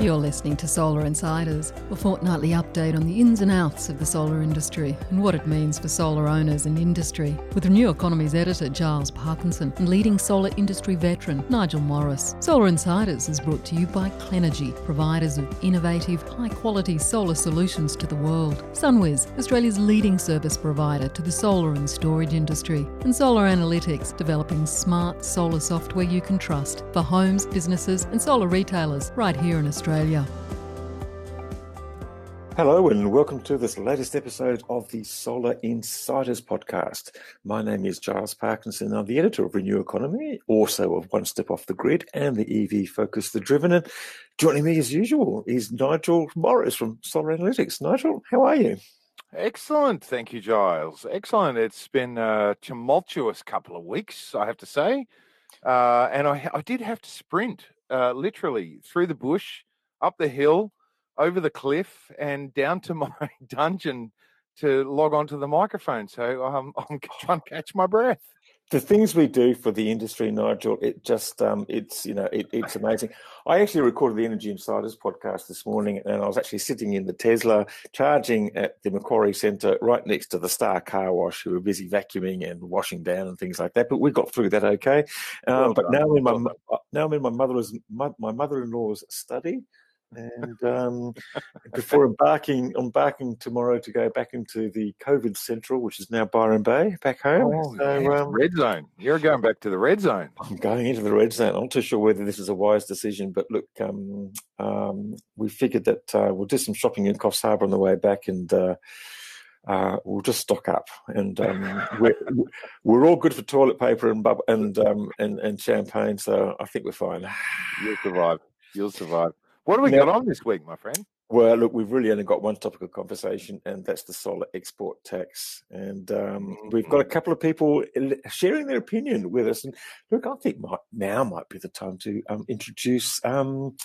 You're listening to Solar Insiders, a fortnightly update on the ins and outs of the solar industry and what it means for solar owners and industry, with Renew Economy's editor Giles Parkinson and leading solar industry veteran Nigel Morris. Solar Insiders is brought to you by Clenergy, providers of innovative, high quality solar solutions to the world. Sunwiz, Australia's leading service provider to the solar and storage industry. And Solar Analytics, developing smart solar software you can trust for homes, businesses, and solar retailers right here in Australia. Australia. Hello, and welcome to this latest episode of the Solar Insiders podcast. My name is Giles Parkinson. I'm the editor of Renew Economy, also of One Step Off the Grid and the EV Focus the Driven. And joining me as usual is Nigel Morris from Solar Analytics. Nigel, how are you? Excellent. Thank you, Giles. Excellent. It's been a tumultuous couple of weeks, I have to say. Uh, and I, I, did have to sprint uh, literally through the bush up the hill, over the cliff, and down to my dungeon to log onto the microphone. So um, I'm trying to catch my breath. The things we do for the industry, Nigel, it just um, it's you know it, it's amazing. I actually recorded the Energy Insiders podcast this morning, and I was actually sitting in the Tesla charging at the Macquarie Centre, right next to the Star Car Wash, who were busy vacuuming and washing down and things like that. But we got through that okay. Um, well but now I'm in my well now I'm in my mother's my, my mother-in-law's study and um, before embarking embarking tomorrow to go back into the COVID central, which is now Byron Bay, back home. Oh, so, um, red zone. You're going back to the red zone. I'm going into the red zone. I'm not too sure whether this is a wise decision, but look, um, um we figured that uh, we'll do some shopping in Coffs Harbour on the way back, and. Uh, uh, we'll just stock up, and um, we're we're all good for toilet paper and and um, and and champagne. So I think we're fine. You'll survive. You'll survive. What have we now, got on this week, my friend? Well, look, we've really only got one topic of conversation, and that's the solar export tax. And um, mm-hmm. we've got a mm-hmm. couple of people sharing their opinion with us. And look, I think might, now might be the time to um, introduce. Um,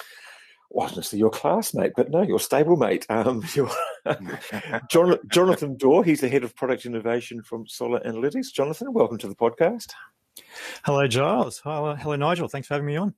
well, I was going to your classmate, but no, your stablemate, um, your Jonathan Dorr. He's the head of product innovation from Solar Analytics. Jonathan, welcome to the podcast. Hello, Giles. Hello, hello, Nigel. Thanks for having me on.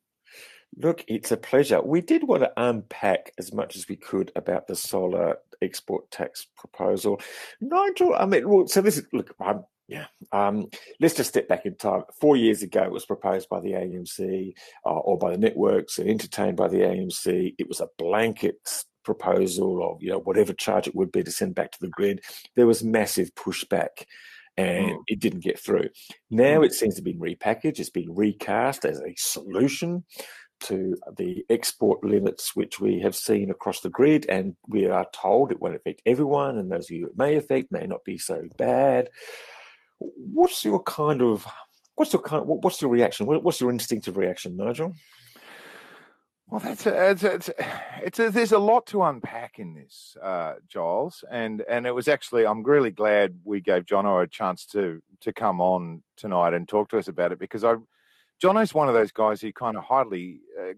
Look, it's a pleasure. We did want to unpack as much as we could about the solar export tax proposal. Nigel, I mean, well, so this is, look, I'm, yeah, um, let's just step back in time. Four years ago, it was proposed by the AEMC uh, or by the networks and entertained by the AEMC. It was a blanket proposal of, you know, whatever charge it would be to send back to the grid. There was massive pushback and mm. it didn't get through. Now mm. it seems to be repackaged, it's been recast as a solution to the export limits which we have seen across the grid, and we are told it won't affect everyone, and those of you it may affect may not be so bad. What's your kind of what's your kind what's your reaction? What's your instinctive reaction, Nigel? Well, that's a, it's, a, it's, a, it's a, there's a lot to unpack in this, uh, Giles, and and it was actually I'm really glad we gave Jono a chance to to come on tonight and talk to us about it because I Jono's one of those guys who kind of hardly uh,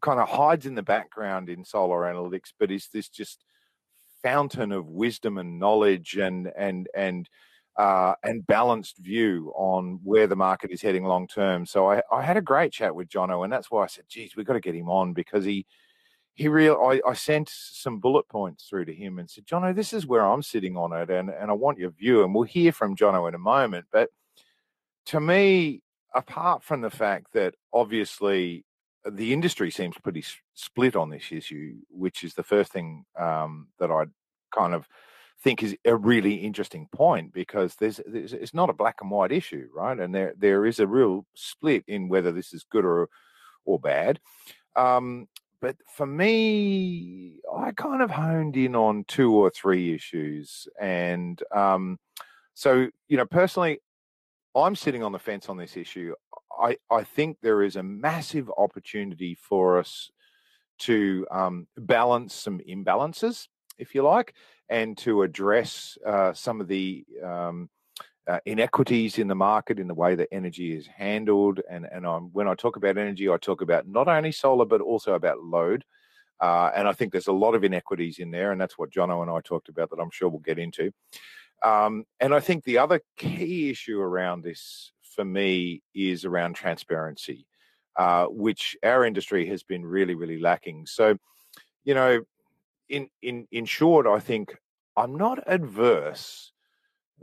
kind of hides in the background in solar analytics, but is this just fountain of wisdom and knowledge and and and uh, and balanced view on where the market is heading long term. So I, I had a great chat with Jono, and that's why I said, "Geez, we've got to get him on because he." He real I, I sent some bullet points through to him and said, Jono, this is where I'm sitting on it and, and I want your view. And we'll hear from Jono in a moment. But to me, apart from the fact that obviously uh, the industry seems pretty split on this issue, which is the first thing um, that I kind of think is a really interesting point because there's, there's, it's not a black and white issue, right? And there there is a real split in whether this is good or or bad. Um, but for me, I kind of honed in on two or three issues, and um, so you know, personally, I'm sitting on the fence on this issue. I, I think there is a massive opportunity for us to um, balance some imbalances, if you like, and to address uh, some of the um, uh, inequities in the market in the way that energy is handled. And, and I'm, when I talk about energy, I talk about not only solar, but also about load. Uh, and I think there's a lot of inequities in there, and that's what Jono and I talked about that I'm sure we'll get into. Um, and I think the other key issue around this for me is around transparency, uh, which our industry has been really, really lacking. So, you know, in in in short, I think I'm not adverse.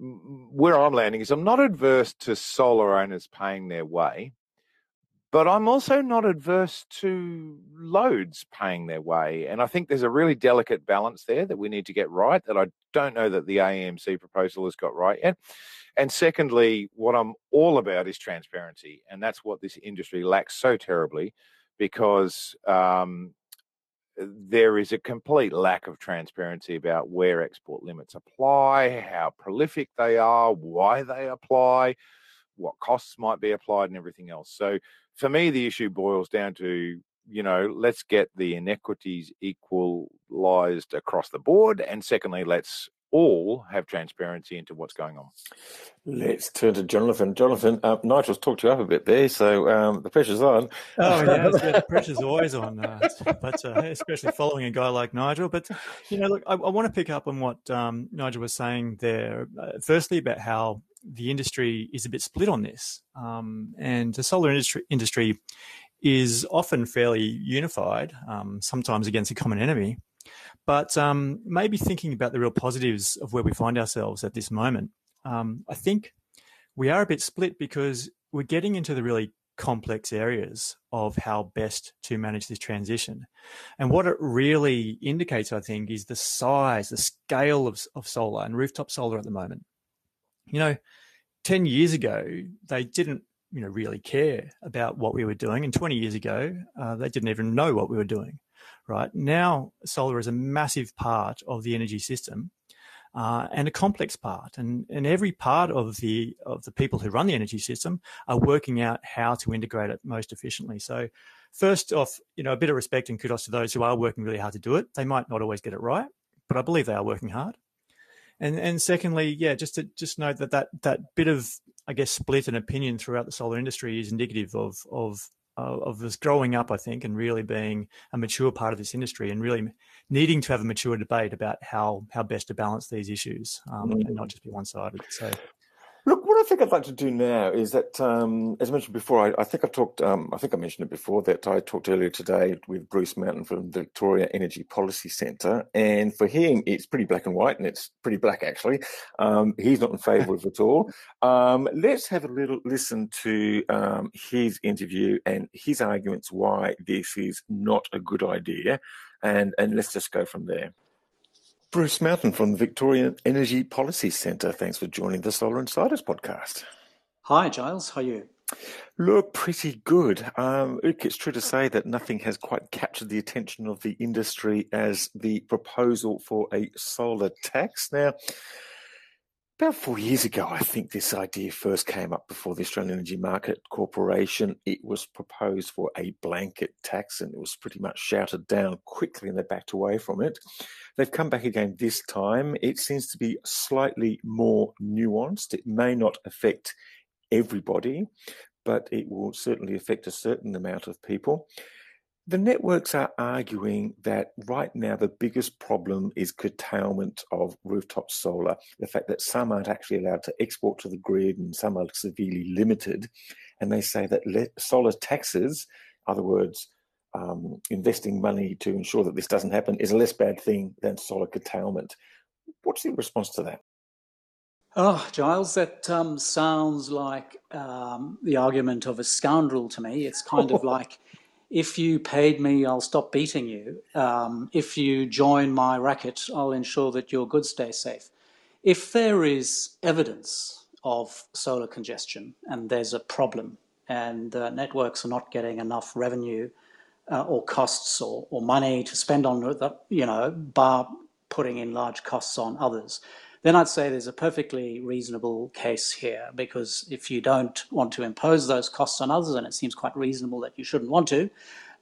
Where I'm landing is I'm not adverse to solar owners paying their way, but I'm also not adverse to loads paying their way. And I think there's a really delicate balance there that we need to get right that I don't know that the AEMC proposal has got right yet. And secondly, what I'm all about is transparency. And that's what this industry lacks so terribly because um, there is a complete lack of transparency about where export limits apply, how prolific they are, why they apply, what costs might be applied, and everything else. So for me, the issue boils down to you know, let's get the inequities equalized across the board. And secondly, let's all have transparency into what's going on. Let's turn to Jonathan. Jonathan, uh, Nigel's talked you up a bit there, so um, the pressure's on. Oh yeah, yeah the pressure's always on, uh, but uh, especially following a guy like Nigel. But you know, look, I, I want to pick up on what um, Nigel was saying there. Uh, firstly, about how the industry is a bit split on this, um, and the solar industry industry is often fairly unified, um, sometimes against a common enemy. But um, maybe thinking about the real positives of where we find ourselves at this moment, um, I think we are a bit split because we're getting into the really complex areas of how best to manage this transition. And what it really indicates, I think, is the size, the scale of, of solar and rooftop solar at the moment. You know, 10 years ago, they didn't you know really care about what we were doing and 20 years ago uh, they didn't even know what we were doing right? Now, solar is a massive part of the energy system uh, and a complex part. And, and every part of the, of the people who run the energy system are working out how to integrate it most efficiently. So, first off, you know, a bit of respect and kudos to those who are working really hard to do it. They might not always get it right, but I believe they are working hard. And, and secondly, yeah, just to just note that, that that bit of I guess split in opinion throughout the solar industry is indicative of of of us growing up, I think, and really being a mature part of this industry, and really needing to have a mature debate about how how best to balance these issues um, mm-hmm. and not just be one sided. So. I think I'd like to do now is that, um, as I mentioned before, I, I think I talked, um, I think I mentioned it before that I talked earlier today with Bruce Mountain from the Victoria Energy Policy Centre, and for him, it's pretty black and white, and it's pretty black actually. Um, he's not in favour of it at all. Um, let's have a little listen to um, his interview and his arguments why this is not a good idea, and and let's just go from there. Bruce Mountain from the Victorian Energy Policy Centre. Thanks for joining the Solar Insiders podcast. Hi, Giles. How are you? Look, pretty good. Um, it's true to say that nothing has quite captured the attention of the industry as the proposal for a solar tax. Now, about four years ago, I think this idea first came up before the Australian Energy Market Corporation. It was proposed for a blanket tax and it was pretty much shouted down quickly and they backed away from it. They've come back again this time. It seems to be slightly more nuanced. It may not affect everybody, but it will certainly affect a certain amount of people. The networks are arguing that right now the biggest problem is curtailment of rooftop solar. The fact that some aren't actually allowed to export to the grid and some are severely limited. And they say that solar taxes, in other words, um, investing money to ensure that this doesn't happen, is a less bad thing than solar curtailment. What's your response to that? Oh, Giles, that um, sounds like um, the argument of a scoundrel to me. It's kind of like if you paid me, I'll stop beating you. Um, if you join my racket, I'll ensure that your goods stay safe. If there is evidence of solar congestion and there's a problem and uh, networks are not getting enough revenue uh, or costs or, or money to spend on, you know, bar putting in large costs on others, then I'd say there's a perfectly reasonable case here because if you don't want to impose those costs on others, and it seems quite reasonable that you shouldn't want to,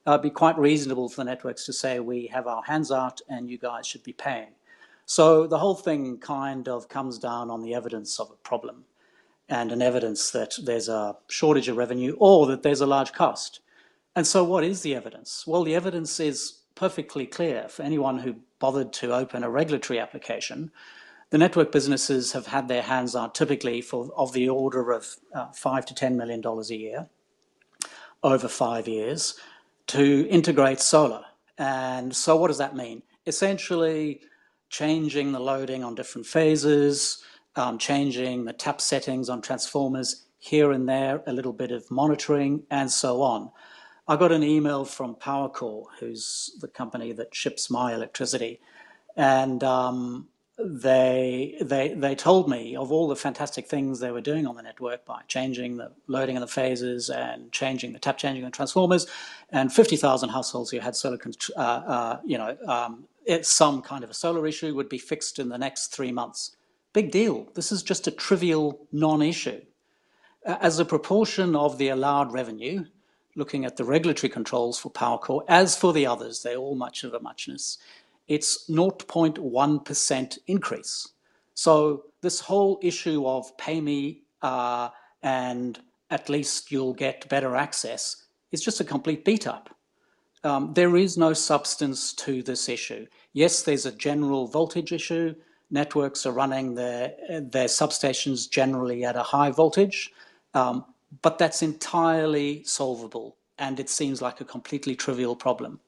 uh, be quite reasonable for the networks to say we have our hands out and you guys should be paying. So the whole thing kind of comes down on the evidence of a problem and an evidence that there's a shortage of revenue or that there's a large cost. And so what is the evidence? Well, the evidence is perfectly clear for anyone who bothered to open a regulatory application the network businesses have had their hands on typically for of the order of uh, five to ten million dollars a year over five years to integrate solar. And so, what does that mean? Essentially, changing the loading on different phases, um, changing the tap settings on transformers here and there, a little bit of monitoring, and so on. I got an email from Powercor, who's the company that ships my electricity, and um, they they they told me of all the fantastic things they were doing on the network by changing the loading of the phases and changing the tap changing the transformers, and fifty thousand households who had solar, uh, uh, you know, um, some kind of a solar issue would be fixed in the next three months. Big deal. This is just a trivial non-issue. As a proportion of the allowed revenue, looking at the regulatory controls for Powercor, as for the others, they're all much of a muchness it's 0.1% increase. So this whole issue of pay me uh, and at least you'll get better access is just a complete beat up. Um, there is no substance to this issue. Yes, there's a general voltage issue. Networks are running their, their substations generally at a high voltage, um, but that's entirely solvable. And it seems like a completely trivial problem.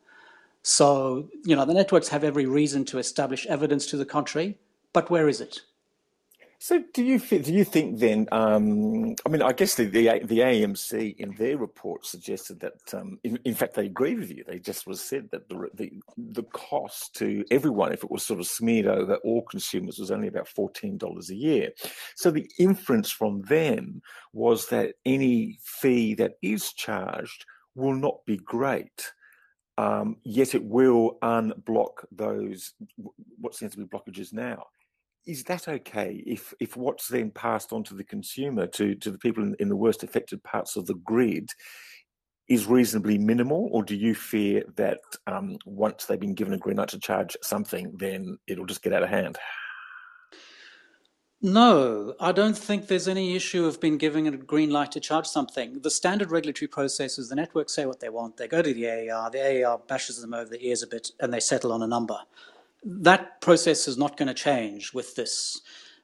So, you know, the networks have every reason to establish evidence to the contrary, but where is it? So, do you do you think then? Um, I mean, I guess the, the, the AEMC in their report suggested that, um, in, in, fact, they agree with you. They just was said that the, the the cost to everyone, if it was sort of smeared over all consumers, was only about fourteen dollars a year. So the inference from them was that any fee that is charged will not be great. Um, yet it will unblock those what seems to be blockages now. Is that okay if if what's then passed on to the consumer to to the people in, in the worst affected parts of the grid is reasonably minimal, or do you fear that um, once they've been given a green light to charge something, then it'll just get out of hand? No, I don't think there's any issue of being given a green light to charge something. The standard regulatory process is the networks say what they want, they go to the AER, the AER bashes them over the ears a bit, and they settle on a number. That process is not going to change with this.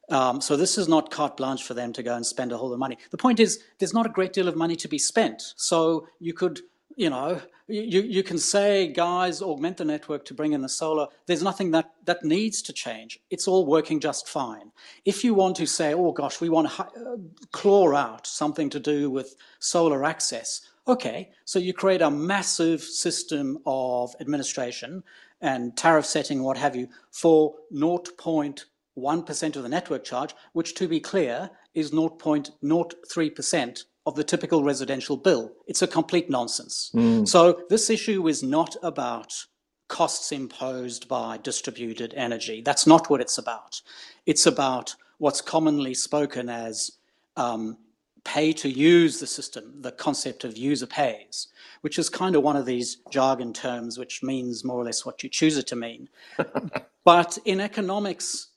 Um, so this is not carte blanche for them to go and spend a whole lot of money. The point is, there's not a great deal of money to be spent. So you could you know, you, you can say, guys, augment the network to bring in the solar. There's nothing that, that needs to change. It's all working just fine. If you want to say, oh gosh, we want to uh, claw out something to do with solar access, okay, so you create a massive system of administration and tariff setting, what have you, for 0.1% of the network charge, which to be clear is 0.03% of the typical residential bill. It's a complete nonsense. Mm. So this issue is not about costs imposed by distributed energy. That's not what it's about. It's about what's commonly spoken as um, pay to use the system, the concept of user pays, which is kind of one of these jargon terms which means more or less what you choose it to mean. but in economics,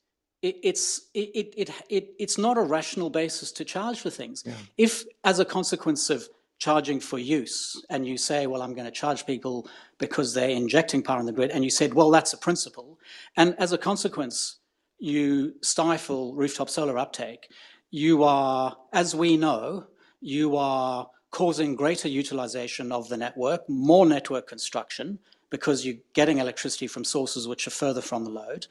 it, it's it, it, it, it's not a rational basis to charge for things. Yeah. If, as a consequence of charging for use, and you say, well, I'm going to charge people because they're injecting power in the grid, and you said, well, that's a principle, and as a consequence, you stifle rooftop solar uptake, you are, as we know, you are causing greater utilization of the network, more network construction, because you're getting electricity from sources which are further from the load.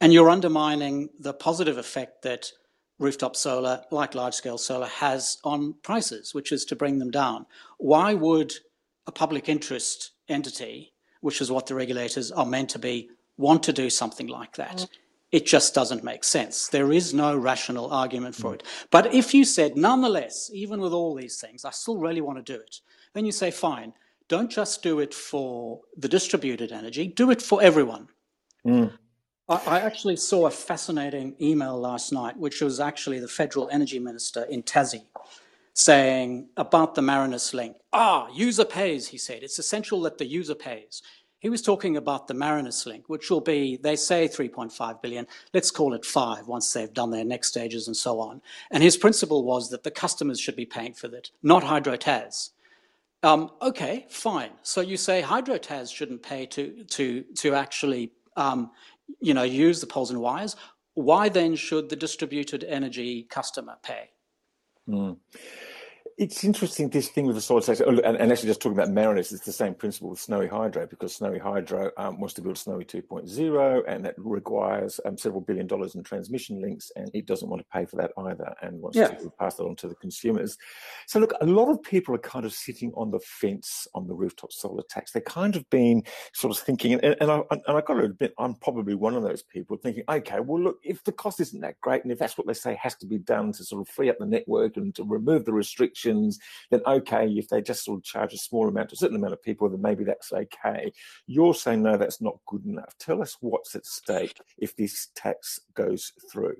And you're undermining the positive effect that rooftop solar, like large scale solar, has on prices, which is to bring them down. Why would a public interest entity, which is what the regulators are meant to be, want to do something like that? Mm. It just doesn't make sense. There is no rational argument for mm. it. But if you said, nonetheless, even with all these things, I still really want to do it, then you say, fine, don't just do it for the distributed energy, do it for everyone. Mm. I actually saw a fascinating email last night, which was actually the federal energy minister in Tassie saying about the Marinus link. Ah, user pays, he said. It's essential that the user pays. He was talking about the Marinus link, which will be, they say 3.5 billion. Let's call it five once they've done their next stages and so on. And his principle was that the customers should be paying for that, not HydroTAS. Um, okay, fine. So you say HydroTAS shouldn't pay to to to actually um, you know, use the poles and wires, why then should the distributed energy customer pay? Mm. It's interesting this thing with the solid tax, oh, and, and, actually just talking about Marinus, it's the same principle with Snowy Hydro because Snowy Hydro um, wants to build Snowy 2.0, and that requires um, several billion dollars in transmission links, and it doesn't want to pay for that either, and wants yeah. to pass that on to the consumers. So look, a lot of people are kind of sitting on the fence on the rooftop solar tax. They're kind of been sort of thinking, and, and I and I got to admit, I'm probably one of those people thinking, okay, well look, if the cost isn't that great, and if that's what they say has to be done to sort of free up the network and to remove the restrictions, then okay, if they just sort of charge a small amount to a certain amount of people, then maybe that's okay. You're saying, no, that's not good enough. Tell us what's at stake if this tax goes through.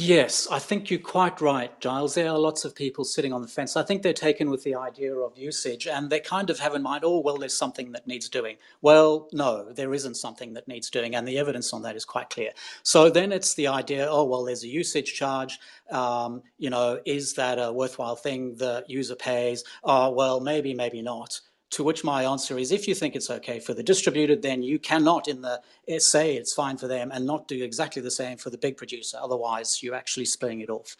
Yes, I think you're quite right, Giles. There are lots of people sitting on the fence. I think they're taken with the idea of usage and they kind of have in mind, oh, well, there's something that needs doing. Well, no, there isn't something that needs doing, and the evidence on that is quite clear. So then it's the idea, oh, well, there's a usage charge. Um, you know, is that a worthwhile thing the user pays? Oh, well, maybe, maybe not. To which my answer is if you think it's okay for the distributed, then you cannot in the eh, say it's fine for them and not do exactly the same for the big producer. Otherwise, you're actually splitting it off.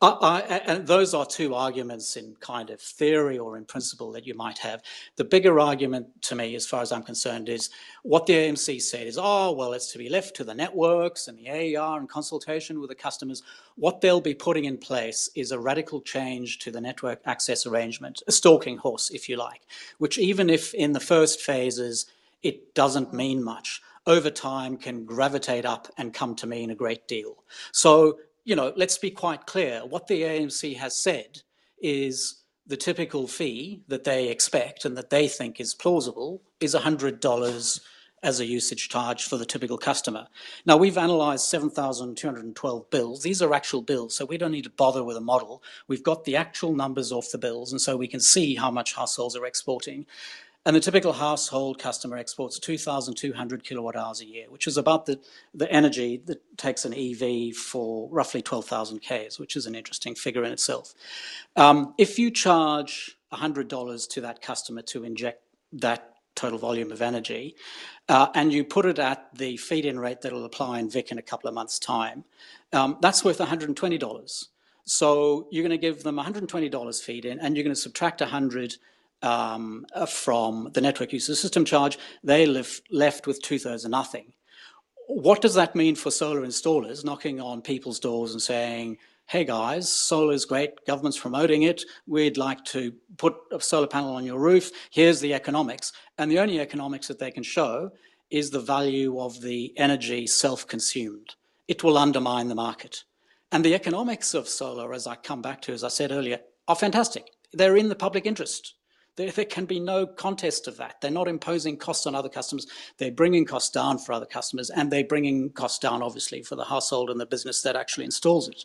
I, I, and those are two arguments in kind of theory or in principle that you might have. The bigger argument to me, as far as I'm concerned, is what the AEMC said is, oh, well, it's to be left to the networks and the AER and consultation with the customers. What they'll be putting in place is a radical change to the network access arrangement, a stalking horse, if you like, which even if in the first phases it doesn't mean much, over time can gravitate up and come to mean a great deal. So you know, let's be quite clear. What the AEMC has said is the typical fee that they expect and that they think is plausible is $100 as a usage charge for the typical customer. Now, we've analysed 7,212 bills. These are actual bills, so we don't need to bother with a model. We've got the actual numbers off the bills, and so we can see how much households are exporting. And the typical household customer exports 2,200 kilowatt hours a year, which is about the, the energy that takes an EV for roughly 12,000 Ks, which is an interesting figure in itself. Um, if you charge $100 to that customer to inject that total volume of energy, uh, and you put it at the feed-in rate that will apply in Vic in a couple of months' time, um, that's worth $120. So you're going to give them $120 feed-in, and you're going to subtract 100 um, from the network user system charge, they live, left with two thirds of nothing. What does that mean for solar installers knocking on people's doors and saying, hey guys, solar is great, government's promoting it, we'd like to put a solar panel on your roof, here's the economics. And the only economics that they can show is the value of the energy self-consumed. It will undermine the market. And the economics of solar, as I come back to, as I said earlier, are fantastic. They're in the public interest. There, there, can be no contest of that. They're not imposing costs on other customers. They're bringing costs down for other customers, and they're bringing costs down, obviously, for the household and the business that actually installs it.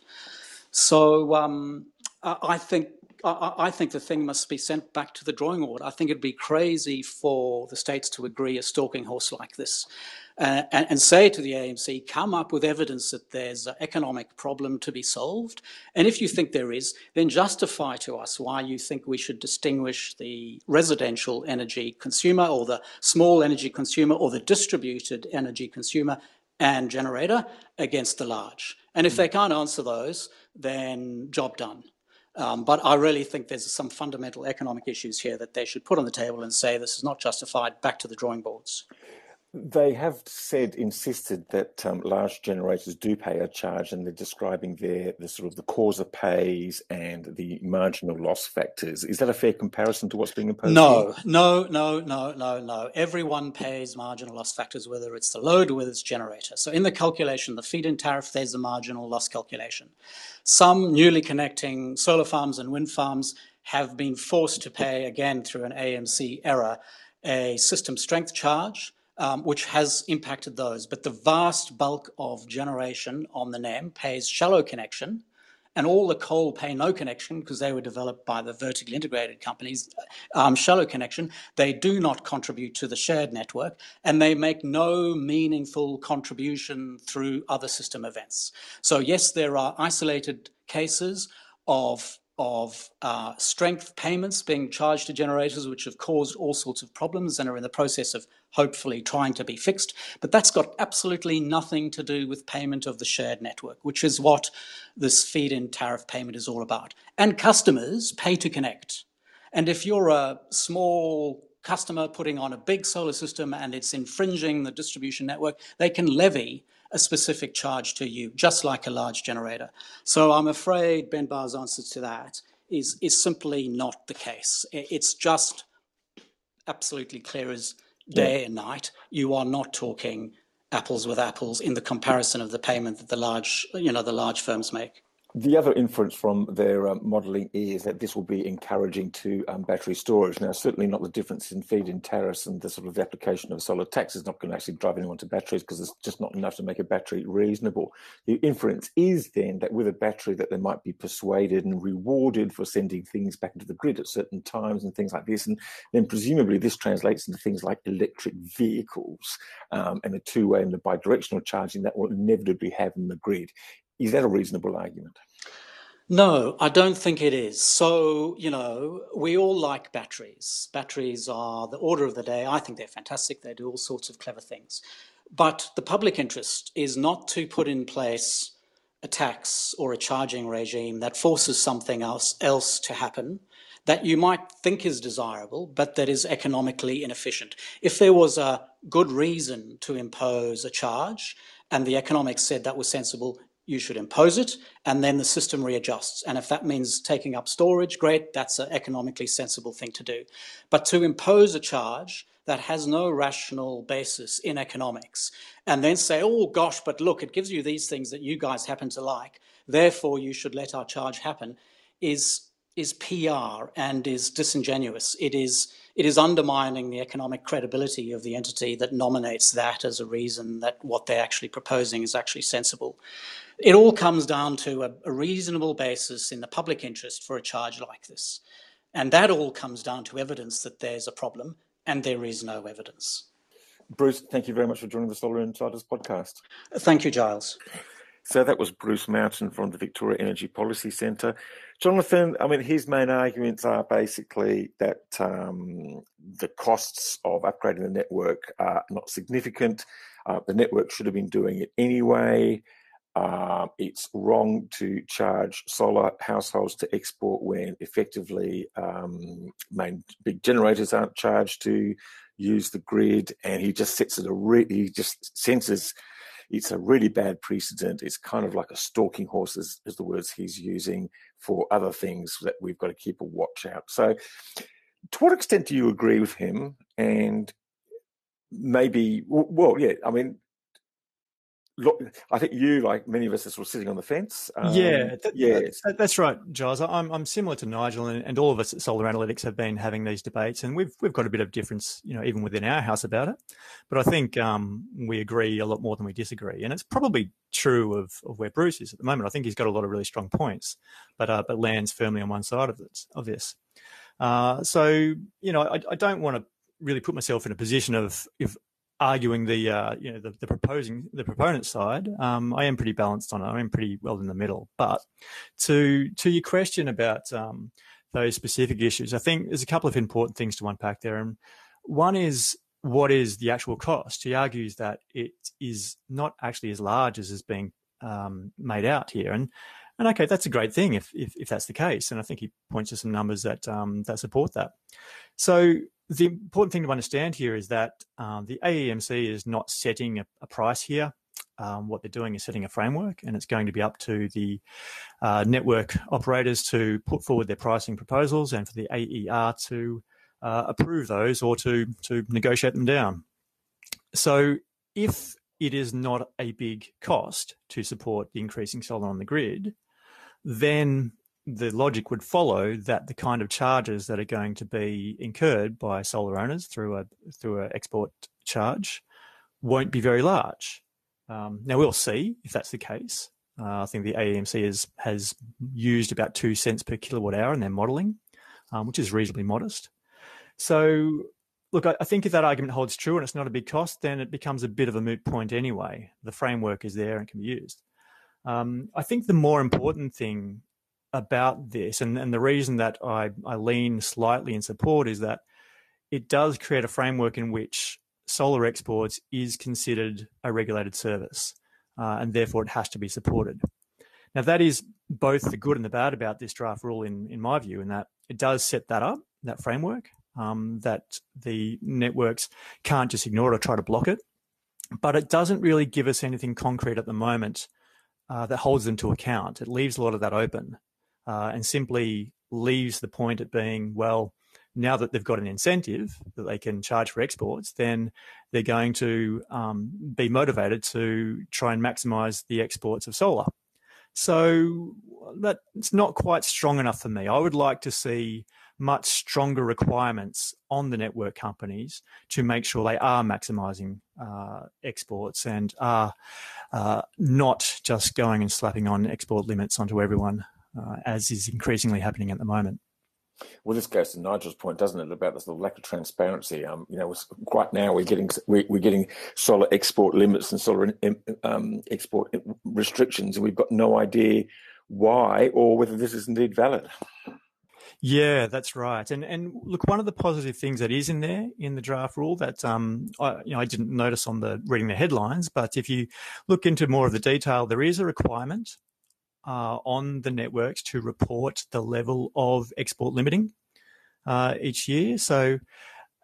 So um, I think I, think the thing must be sent back to the drawing board. I think it'd be crazy for the states to agree a stalking horse like this uh, and, and, say to the AEMC, come up with evidence that there's an economic problem to be solved. And if you think there is, then justify to us why you think we should distinguish the residential energy consumer or the small energy consumer or the distributed energy consumer and generator against the large. And if hmm. they can't answer those, then job done. Um, but I really think there's some fundamental economic issues here that they should put on the table and say this is not justified, back to the drawing boards. They have said, insisted that um, large generators do pay a charge, and they're describing their the sort of the causer pays and the marginal loss factors. Is that a fair comparison to what's being imposed? No, here? no, no, no, no, no. Everyone pays marginal loss factors, whether it's the load or whether it's generator. So in the calculation, the feed-in tariff, there's a marginal loss calculation. Some newly connecting solar farms and wind farms have been forced to pay again through an AEMC error a system strength charge um, which has impacted those. But the vast bulk of generation on the NEM pays shallow connection, and all the coal pay no connection because they were developed by the vertically integrated companies, um, shallow connection. They do not contribute to the shared network, and they make no meaningful contribution through other system events. So yes, there are isolated cases of of uh, strength payments being charged to generators, which have caused all sorts of problems and are in the process of hopefully trying to be fixed. But that's got absolutely nothing to do with payment of the shared network, which is what this feed in tariff payment is all about. And customers pay to connect. And if you're a small customer putting on a big solar system and it's infringing the distribution network, they can levy a specific charge to you, just like a large generator. So I'm afraid Benn Barr's answer to that is, is simply not the case. It's just absolutely clear as day yeah. and night. You are not talking apples with apples in the comparison of the payment that the large, you know, the large firms make. The other inference from their um, modelling is that this will be encouraging to um, battery storage. Now, certainly not the difference in feed-in tariffs and the sort of application of solar tax is not going to actually drive anyone to batteries because it's just not enough to make a battery reasonable. The inference is then that with a battery that they might be persuaded and rewarded for sending things back into the grid at certain times and things like this. And then presumably this translates into things like electric vehicles um, and the two-way and the bidirectional charging that will inevitably have in the grid. Is that a reasonable argument? No, I don't think it is. So, you know, we all like batteries. Batteries are the order of the day. I think they're fantastic. They do all sorts of clever things. But the public interest is not to put in place a tax or a charging regime that forces something else, else to happen that you might think is desirable, but that is economically inefficient. If there was a good reason to impose a charge and the economics said that was sensible, you should impose it, and then the system readjusts. And if that means taking up storage, great, that's an economically sensible thing to do. But to impose a charge that has no rational basis in economics, and then say, oh gosh, but look, it gives you these things that you guys happen to like, therefore you should let our charge happen, is is PR and is disingenuous. It is it is undermining the economic credibility of the entity that nominates that as a reason that what they're actually proposing is actually sensible. It all comes down to a, a reasonable basis in the public interest for a charge like this. And that all comes down to evidence that there's a problem, and there is no evidence. Bruce, thank you very much for joining the Solar Insiders podcast. Thank you, Giles. So that was Bruce Mountain from the Victoria Energy Policy Centre. Jonathan, I mean, his main arguments are basically that um, the costs of upgrading the network are not significant. Uh, the network should have been doing it anyway. Uh, it's wrong to charge solar households to export when effectively um, main big generators aren't charged to use the grid. And he just sets it a re- he just senses it's a really bad precedent. It's kind of like a stalking horse, is, is the words he's using for other things that we've got to keep a watch out. So, to what extent do you agree with him? And maybe, well, yeah, I mean, look, I think you, like many of us, are sort of sitting on the fence. Um, yeah, that, yeah, that, that's right, Giles. I'm I'm similar to Nigel, and, and, all of us at Solar Analytics have been having these debates, and we've we've got a bit of difference, you know, even within our house about it. But I think um, we agree a lot more than we disagree, and it's probably true of, of where Bruce is at the moment. I think he's got a lot of really strong points, but uh, but lands firmly on one side of this. Of this. Uh, so you know, I, I don't want to really put myself in a position of if arguing the uh, you know the, the, proposing the proponent side, um, I am pretty balanced on it. I am pretty well in the middle. But to to your question about um, those specific issues, I think there's a couple of important things to unpack there. And one is what is the actual cost? He argues that it is not actually as large as is being um, made out here, and and okay, that's a great thing if, if, if that's the case. And I think he points to some numbers that um, that support that. So the important thing to understand here is that um, the AEMC is not setting a, a price here. Um, what they're doing is setting a framework, and it's going to be up to the uh, network operators to put forward their pricing proposals, and for the AER to uh, approve those or to to negotiate them down. So, if it is not a big cost to support the increasing solar on the grid, then the logic would follow that the kind of charges that are going to be incurred by solar owners through a through an export charge won't be very large. Um, now we'll see if that's the case. Uh, I think the AEMC is, has used about two cents per kilowatt hour in their modelling, um, which is reasonably modest. So, look, I, I think if that argument holds true and it's not a big cost, then it becomes a bit of a moot point anyway. The framework is there and can be used. Um, I think the more important thing about this, and, and the reason that I, I lean slightly in support is that it does create a framework in which solar exports is considered a regulated service, uh, and therefore it has to be supported. Now, that is both the good and the bad about this draft rule, in, in my view, in that it does set that up, that framework, um, that the networks can't just ignore it or try to block it. But it doesn't really give us anything concrete at the moment uh, that holds them to account. It leaves a lot of that open uh, and simply leaves the point at being, well, now that they've got an incentive that they can charge for exports, then they're going to um, be motivated to try and maximize the exports of solar. So that's not quite strong enough for me. I would like to see much stronger requirements on the network companies to make sure they are maximizing uh, exports and are uh, not just going and slapping on export limits onto everyone, uh, as is increasingly happening at the moment. Well, this goes to Nigel's point, doesn't it, about this sort of lack of transparency? Um, you know, right now we're getting we're, we're getting solar export limits and solar um, export restrictions, and we've got no idea why or whether this is indeed valid. Yeah, that's right. And and look, one of the positive things that is in there in the draft rule that um, I, you know I didn't notice on the reading the headlines, but if you look into more of the detail, there is a requirement uh, on the networks to report the level of export limiting uh, each year. So,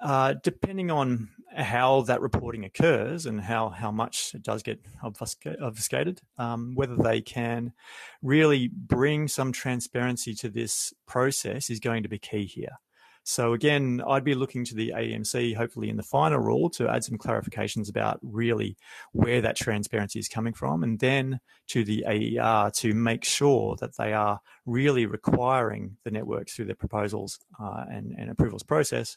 uh, depending on how that reporting occurs and how, how much it does get obfuscated, um, whether they can really bring some transparency to this process is going to be key here. So again, I'd be looking to the AEMC, hopefully in the final rule, to add some clarifications about really where that transparency is coming from, and then to the AER to make sure that they are really requiring the networks through their proposals uh, and, and, approvals process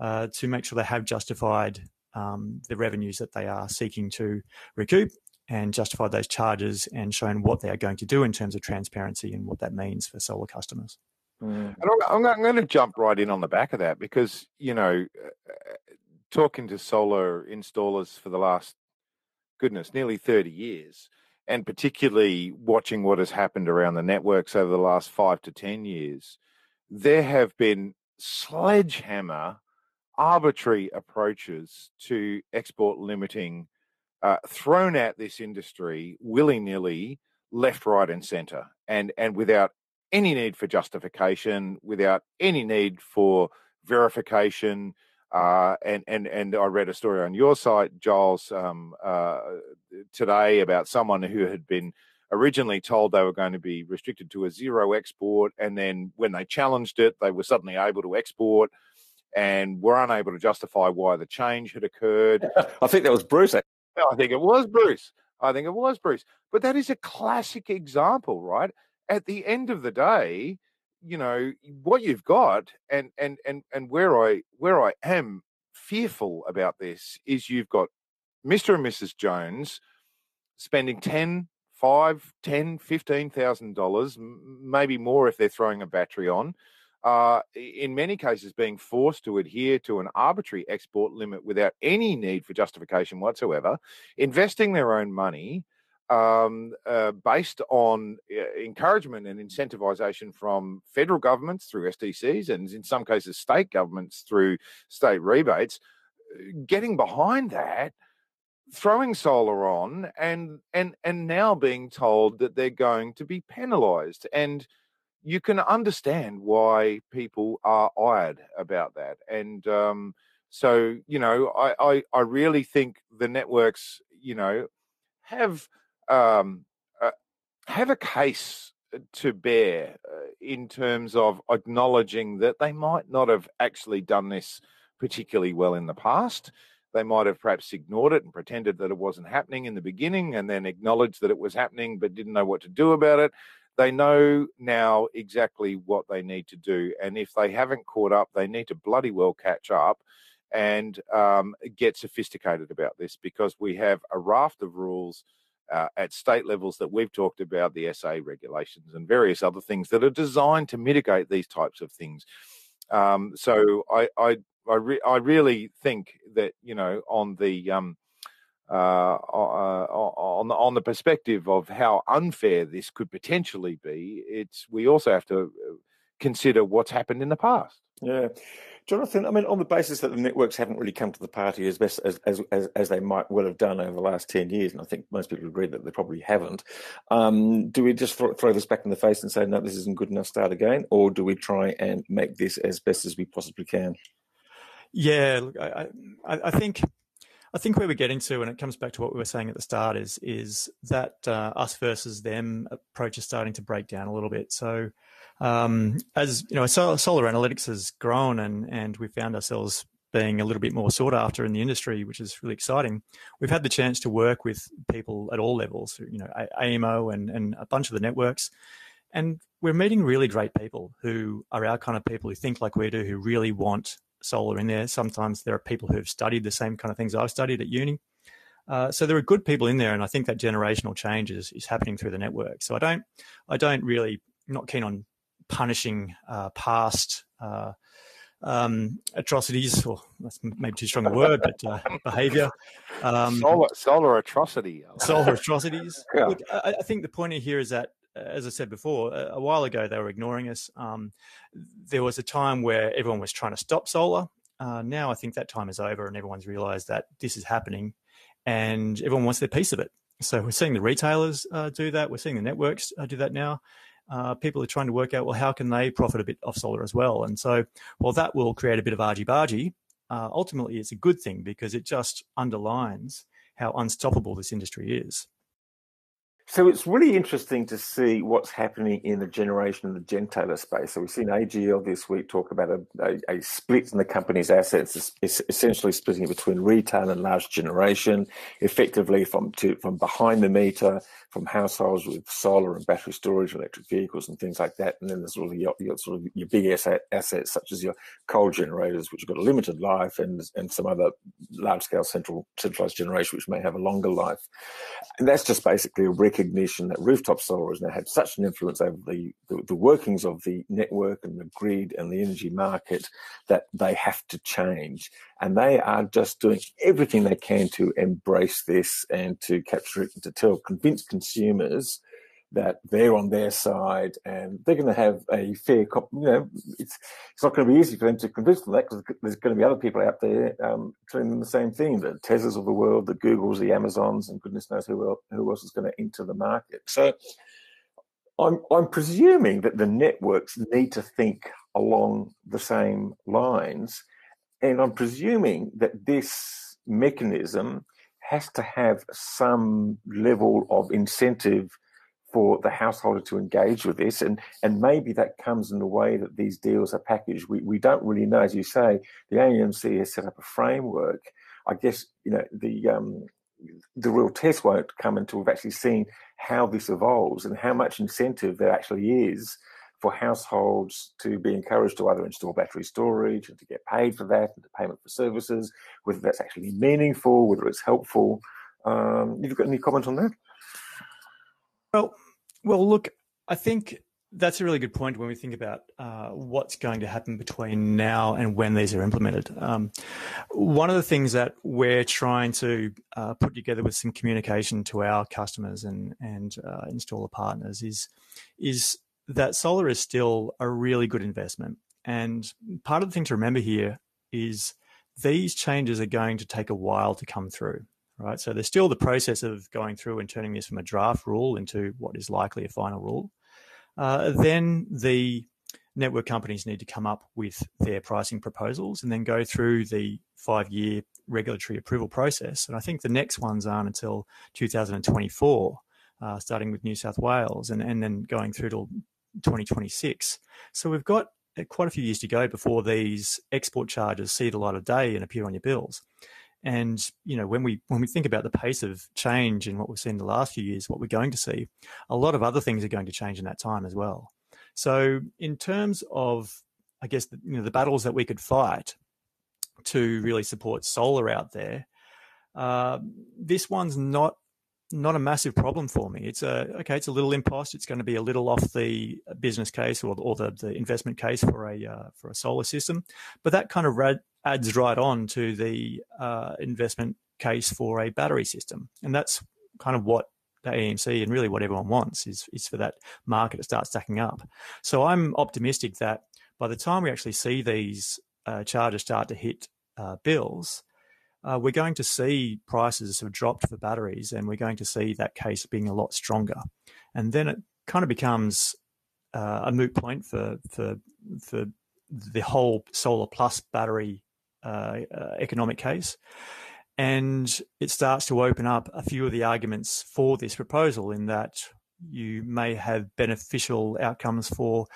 uh, to make sure they have justified um, the revenues that they are seeking to recoup and justified those charges and shown what they are going to do in terms of transparency and what that means for solar customers. Mm. And I'm, I'm going to jump right in on the back of that because, you know, uh, talking to solar installers for the last, goodness, nearly 30 years, and particularly watching what has happened around the networks over the last five to 10 years, there have been sledgehammer, arbitrary approaches to export limiting uh, thrown at this industry willy nilly, left, right, and center, and, and without any need for justification, without any need for verification. Uh, and and and I read a story on your site, Giles, um, uh, today about someone who had been originally told they were going to be restricted to a zero export, and then when they challenged it, they were suddenly able to export, and were unable to justify why the change had occurred. I think that was Bruce. I think it was Bruce. I think it was Bruce. But that is a classic example, right? At the end of the day, you know what you've got, and and and and where I where I am fearful about this is you've got Mr. and Mrs. Jones spending 10, 5, 10, 15,000 dollars, maybe more if they're throwing a battery on. Uh, in many cases, being forced to adhere to an arbitrary export limit without any need for justification whatsoever, investing their own money um, uh, based on uh, encouragement and incentivization from federal governments through STCs and in some cases state governments through state rebates, uh, getting behind that, throwing solar on, and and and now being told that they're going to be penalised and. You can understand why people are ired about that, and um, so you know, I, I I really think the networks, you know, have um, uh, have a case uh, to bear uh, in terms of acknowledging that they might not have actually done this particularly well in the past. They might have perhaps ignored it and pretended that it wasn't happening in the beginning and then acknowledged that it was happening but didn't know what to do about it. They know now exactly what they need to do. And if they haven't caught up, they need to bloody well catch up and um, get sophisticated about this because we have a raft of rules uh, at state levels that we've talked about, the SA regulations and various other things that are designed to mitigate these types of things. Um, so I I I, re- I, really think that you know on the um, uh, uh, on the on the perspective of how unfair this could potentially be, it's we also have to uh, consider what's happened in the past. Yeah. Jonathan, I mean, on the basis that the networks haven't really come to the party as best as, as, as, as they might well have done over the last 10 years, and I think most people agree that they probably haven't, um, do we just th- throw this back in the face and say, no, this isn't good enough, start again? Or do we try and make this as best as we possibly can? Yeah, look, I, I, I think I think where we're getting to, and it comes back to what we were saying at the start, is is that uh, us versus them approach is starting to break down a little bit. So, um, as you know, solar analytics has grown, and and we found ourselves being a little bit more sought after in the industry, which is really exciting. We've had the chance to work with people at all levels, you know, AEMO and and a bunch of the networks, and we're meeting really great people who are our kind of people who think like we do, who really want solar in there. Sometimes there are people who have studied the same kind of things I've studied at uni. Uh, so there are good people in there, and I think that generational change is, is happening through the network. So I don't, I don't really, I'm not keen on punishing uh, past uh, um, atrocities, or that's maybe too strong a word, but uh, behaviour. Um, solar, solar atrocity. Solar atrocities. Yeah. Look, I, I, think the point here is that as I said before, a, while ago they were ignoring us. Um, there was a time where everyone was trying to stop solar. Uh, now I think that time is over, and everyone's realised that this is happening, and everyone wants their piece of it. So we're seeing the retailers uh, do that. We're seeing the networks uh, do that now. Uh, people are trying to work out well how can they profit a bit off solar as well. And so while that will create a bit of argy bargy, uh, ultimately it's a good thing because it just underlines how unstoppable this industry is. So it's really interesting to see what's happening in the generation and the gentailer space. So we've seen AGL this week talk about a, a, a split in the company's assets, it's essentially splitting it between retail and large generation, effectively from to, from behind the meter from households with solar and battery storage, electric vehicles, and things like that. And then there's sort of your, your sort of your big asset, assets such as your coal generators, which have got a limited life, and and some other large scale central centralized generation, which may have a longer life. And that's just basically a recognition that rooftop solar has now had such an influence over the, the, the workings of the network and the grid and the energy market that they have to change. And they are just doing everything they can to embrace this and to capture it and to tell, convince consumers that they're on their side and they're going to have a fair, cop- you know, it's it's not going to be easy for them to convince them that because there's going to be other people out there um, telling them the same thing, the Teslas of the world, the Googles, the Amazons, and goodness knows who else, who else is going to enter the market. So I'm I'm presuming that the networks need to think along the same lines, and I'm presuming that this mechanism has to have some level of incentive for the householder to engage with this and and maybe that comes in the way that these deals are packaged we, we don't really know as you say the AEMC has set up a framework I guess you know the um, the real test won't come until we've actually seen how this evolves and how much incentive there actually is for households to be encouraged to either install battery storage and to get paid for that and to payment for services, whether that's actually meaningful, whether it's helpful. Um, you've got any comment on that? Well, well, look, I think that's a really good point when we think about uh, what's going to happen between now and when these are implemented. Um, one of the things that we're trying to uh, put together with some communication to our customers and and uh, installer partners is is that solar is still a really good investment. And part of the thing to remember here is these changes are going to take a while to come through, right? So there's still the process of going through and turning this from a draft rule into what is likely a final rule. Uh, then the network companies need to come up with their pricing proposals and then go through the five year regulatory approval process. And I think the next ones aren't until 2024. Uh, starting with New South Wales and, and then going through to 2026. So we've got uh, quite a few years to go before these export charges see the light of day and appear on your bills. And you know, when we when we think about the pace of change and what we've seen in the last few years, what we're going to see, a lot of other things are going to change in that time as well. So, in terms of, I guess, the, you know, the battles that we could fight to really support solar out there, uh, this one's not not a massive problem for me. It's a okay. It's a little impost. It's going to be a little off the business case or, or the, the investment case for a uh, for a solar system, but that kind of rad, adds right on to the uh, investment case for a battery system, and that's kind of what the AEMC and really what everyone wants is is for that market to start stacking up. So I'm optimistic that by the time we actually see these uh, chargers start to hit uh, bills, uh, we're going to see prices have dropped for batteries, and we're going to see that case being a lot stronger. And then it kind of becomes uh, a moot point for for for the whole solar plus battery uh, uh, economic case. And it starts to open up a few of the arguments for this proposal in that you may have beneficial outcomes for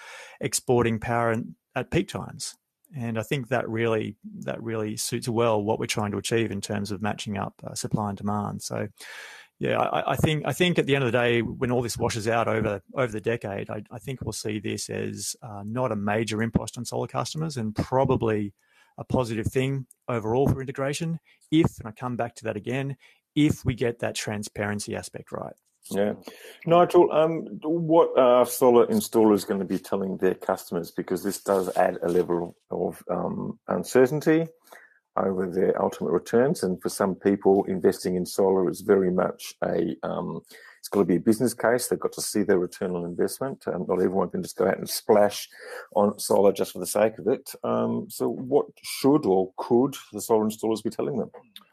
exporting power at peak times. And I think that really that really suits well what we're trying to achieve in terms of matching up uh, supply and demand. So, yeah, I, I, think I think at the end of the day, when all this washes out over over the decade, I, I think we'll see this as uh, not a major impost on solar customers, and probably a positive thing overall for integration. If and I come back to that again, if we get that transparency aspect right. Yeah, Nigel. Um, what are solar installers going to be telling their customers? Because this does add a level of um, uncertainty over their ultimate returns, and for some people, investing in solar is very much a um, got to be a business case. They've got to see their return on investment. Um, not everyone can just go out and splash on solar just for the sake of it. Um, so, what should or could the solar installers be telling them?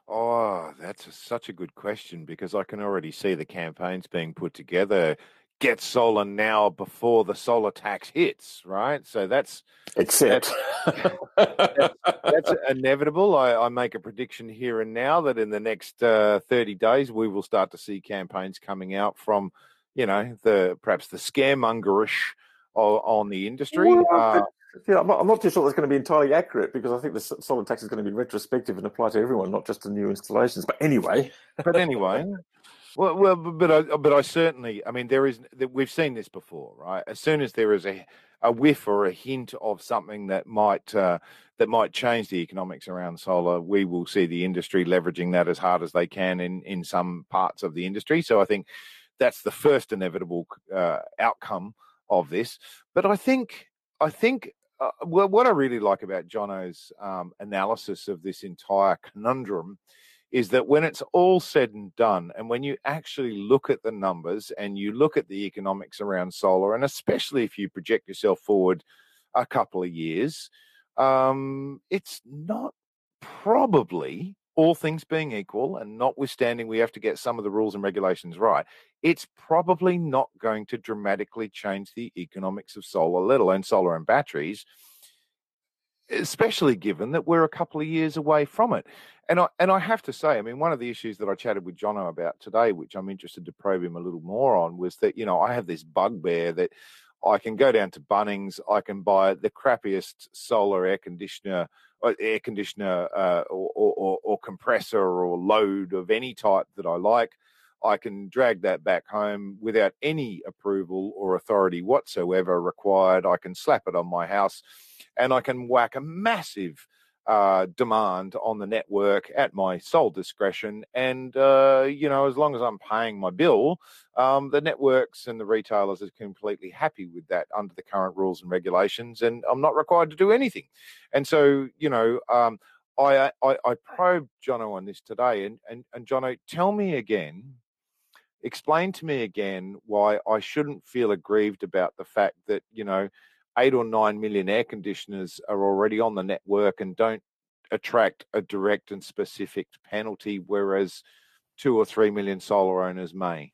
Oh, that's a, such a good question because I can already see the campaigns being put together. Get solar now before the solar tax hits, right? So that's except that's, that's, that's inevitable. I, I, make a prediction here and now that in the next uh, thirty days we will start to see campaigns coming out from, you know, the perhaps the scaremongerish on the industry. Well, uh, yeah, I'm not, I'm not too sure that's going to be entirely accurate because I think the solar tax is going to be retrospective and apply to everyone, not just to new installations. But anyway, but anyway, well, well, but I, but I certainly, I mean, there is we've seen this before, right? As soon as there is a a whiff or a hint of something that might uh, that might change the economics around solar, we will see the industry leveraging that as hard as they can in in some parts of the industry. So I think that's the first inevitable uh, outcome of this. But I think I think uh, well, what I really like about Jono's um, analysis of this entire conundrum is that when it's all said and done, and when you actually look at the numbers and you look at the economics around solar, and especially if you project yourself forward a couple of years, um, it's not probably all things being equal, and notwithstanding we have to get some of the rules and regulations right, it's probably not going to dramatically change the economics of solar, let alone solar and batteries, especially given that we're a couple of years away from it. And I and I have to say, I mean, one of the issues that I chatted with Jono about today, which I'm interested to probe him a little more on, was that, you know, I have this bugbear that I can go down to Bunnings, I can buy the crappiest solar air conditioner uh, air conditioner uh, or, or, or, compressor or load of any type that I like. I can drag that back home without any approval or authority whatsoever required. I can slap it on my house and I can whack a massive uh, demand on the network at my sole discretion. And, uh, you know, as long as I'm paying my bill, um, the networks and the retailers are completely happy with that under the current rules and regulations. And I'm not required to do anything. And so, you know, um, I, I, I probed Jono on this today. And, and, and Jono, tell me again, explain to me again why I shouldn't feel aggrieved about the fact that, you know, eight or nine million air conditioners are already on the network and don't attract a direct and specific penalty, whereas two or three million solar owners may.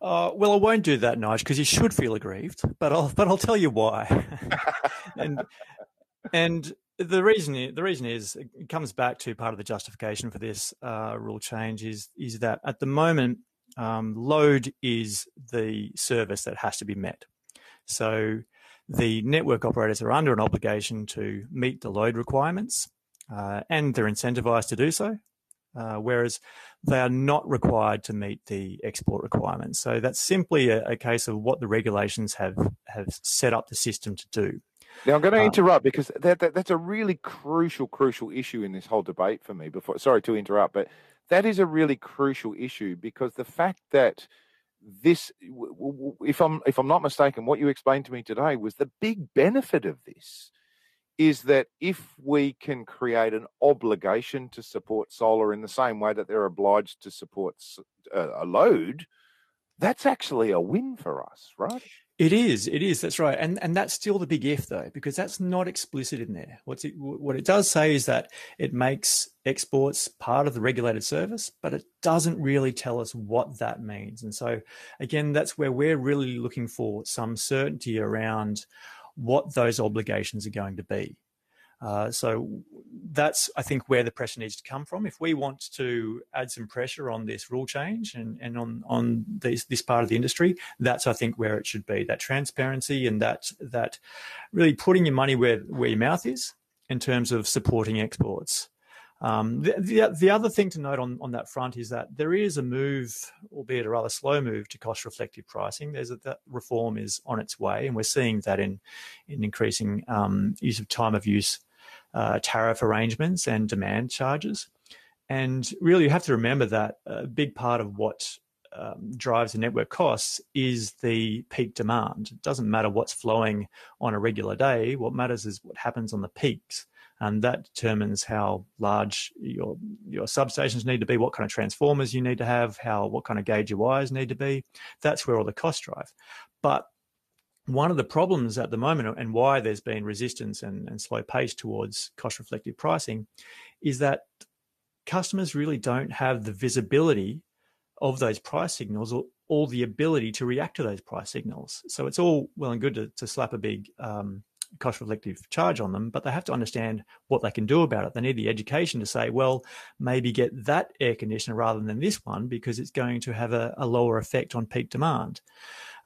Uh, well, I won't do that, Nige, because you should feel aggrieved. But I'll but I'll tell you why. and and the reason the reason is it comes back to part of the justification for this uh, rule change is is that at the moment um, load is the service that has to be met. So the network operators are under an obligation to meet the load requirements, uh, and they're incentivized to do so. Uh, whereas they are not required to meet the export requirements. So that's simply a, a, case of what the regulations have have set up the system to do. Now I'm going to uh, interrupt because that, that, that's a really crucial, crucial issue in this whole debate for me. Before, sorry to interrupt, but that is a really crucial issue because the fact that this if i'm if i'm not mistaken what you explained to me today was the big benefit of this is that if we can create an obligation to support solar in the same way that they're obliged to support uh, a load, that's actually a win for us, right? It is. It is. That's right. And and that's still the big if though, because that's not explicit in there. What's it, what it does say is that it makes exports part of the regulated service, but it doesn't really tell us what that means. And so again, that's where we're really looking for some certainty around what those obligations are going to be. Uh, so that's, I think, where the pressure needs to come from. If we want to add some pressure on this rule change and, and on, on this, this part of the industry, that's, I think, where it should be. That transparency and that, that really putting your money where, where your mouth is in terms of supporting exports. Um, the, the, the, other thing to note on, on that front is that there is a move, albeit a rather slow move, to cost reflective pricing. There's a, that reform is on its way, and we're seeing that in in increasing um, use of time of use uh, tariff arrangements and demand charges. And really, you have to remember that a big part of what um, drives the network costs is the peak demand. It doesn't matter what's flowing on a regular day. What matters is what happens on the peaks and that determines how large your your substations need to be, what kind of transformers you need to have, how what kind of gauge your wires need to be. That's where all the costs drive. But one of the problems at the moment and why there's been resistance and, and slow pace towards cost reflective pricing is that customers really don't have the visibility of those price signals or, or the ability to react to those price signals. So it's all well and good to, to slap a big um, cost reflective charge on them, but they have to understand what they can do about it. They need the education to say, well, maybe get that air conditioner rather than this one because it's going to have a, a lower effect on peak demand.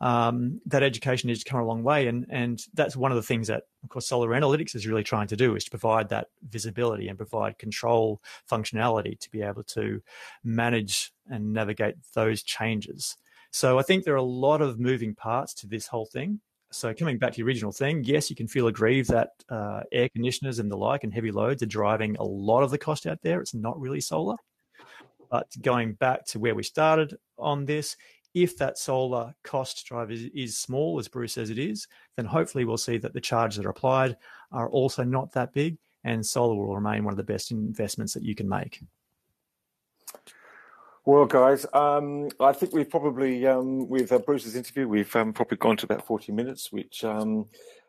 Um, that education needs to come a long way, and and that's one of the things that, of course, Solar Analytics is really trying to do is to provide that visibility and provide control functionality to be able to manage and navigate those changes. So I think there are a lot of moving parts to this whole thing. So coming back to the original thing, yes, you can feel aggrieved that uh, air conditioners and the like and heavy loads are driving a lot of the cost out there. It's not really solar. But going back to where we started on this, if that solar cost drive is, is small, as Bruce says it is, then hopefully we'll see that the charges that are applied are also not that big and solar will remain one of the best investments that you can make. Well, guys, um, I think we've probably, um, with uh, Bruce's interview, we've um, probably gone to about 40 minutes, which,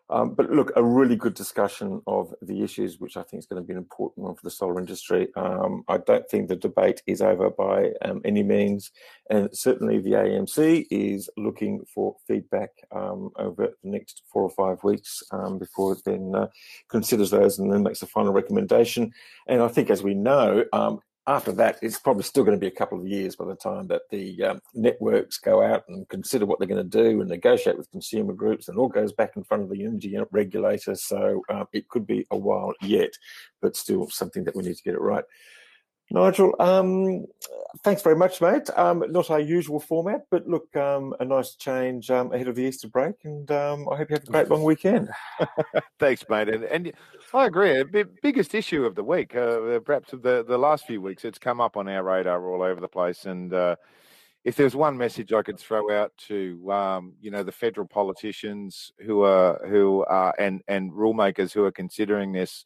um, um, but look, a really good discussion of the issues, which I think is going to be an important one for the solar industry. Um, I don't think the debate is over by any means. And certainly the AEMC is looking for feedback over the next four or five weeks before it then uh, considers those and then makes a final recommendation. And I think, as we know, after that, it's probably still going to be a couple of years by the time that the um, networks go out and consider what they're going to do and negotiate with consumer groups, and all goes back in front of the energy regulator. So um, it could be a while yet, but still something that we need to get it right. Nigel, um, thanks very much, mate. Um, not our usual format, but look, um, a nice change um, ahead of the Easter break, and um, I hope you have a great long weekend. thanks, mate. And, and I agree. The biggest issue of the week, uh, perhaps of the, the last few weeks, it's come up on our radar all over the place. And uh, if there's one message I could throw out to, um, you know, the federal politicians who are who are and and rule makers who are considering this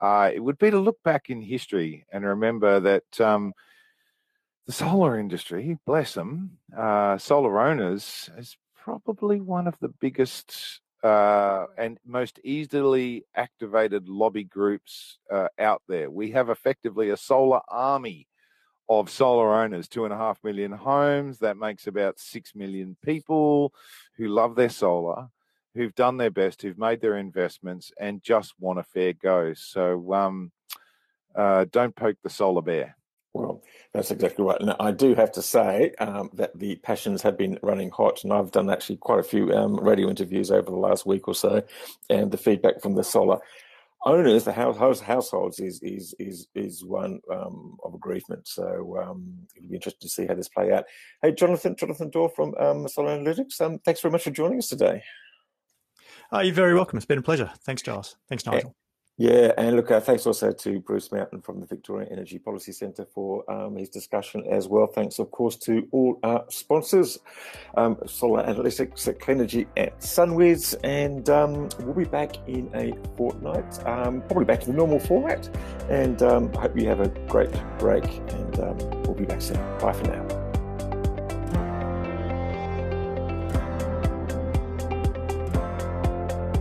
uh, it would be to look back in history and remember that um, the solar industry, bless them, uh, solar owners, is probably one of the biggest uh, and most easily activated lobby groups uh, out there. We have effectively a solar army of solar owners, two and a half million homes. That makes about six million people who love their solar who've done their best, who've made their investments, and just want a fair go. So um, uh, don't poke the solar bear. Well, that's exactly right. And I do have to say um, that the passions have been running hot, and I've done actually quite a few um, radio interviews over the last week or so, and the feedback from the solar owners, the house, households, is is is is one um, of aggrievement. So um, it'll be interesting to see how this play out. Hey, Jonathan, Jonathan Dore from um, Solar Analytics. Um, thanks very much for joining us today. Oh, you're very welcome. It's been a pleasure. Thanks, Giles. Thanks, Nigel. Yeah, and look, uh, thanks also to Bruce Mountain from the Victoria Energy Policy Centre for um, his discussion as well. Thanks, of course, to all our sponsors, um, Solar Analytics at Clenergy at SunWiz, and um, we'll be back in a fortnight, um, probably back to the normal format. And um, I hope you have a great break, and um, we'll be back soon. Bye for now.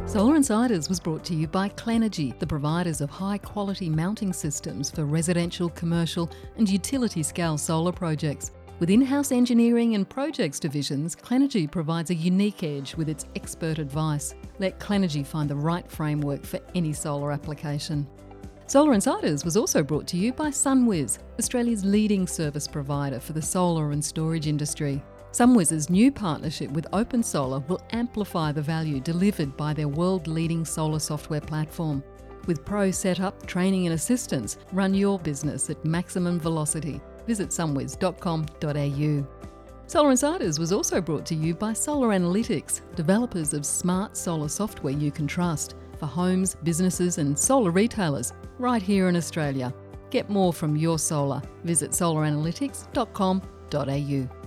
Solar Insiders was brought to you by Clenergy, the providers of high quality mounting systems for residential, commercial, and utility scale solar projects. With in house engineering and projects divisions, Clenergy provides a unique edge with its expert advice. Let Clenergy find the right framework for any solar application. Solar Insiders was also brought to you by SunWiz, Australia's leading service provider for the solar and storage industry. SunWiz's new partnership with Open Solar will amplify the value delivered by their world leading solar software platform. With pro setup, training, and assistance, run your business at maximum velocity. Visit sunwiz.com.au. Solar Insiders was also brought to you by Solar Analytics, developers of smart solar software you can trust for homes, businesses, and solar retailers right here in Australia. Get more from your solar. Visit solaranalytics.com.au.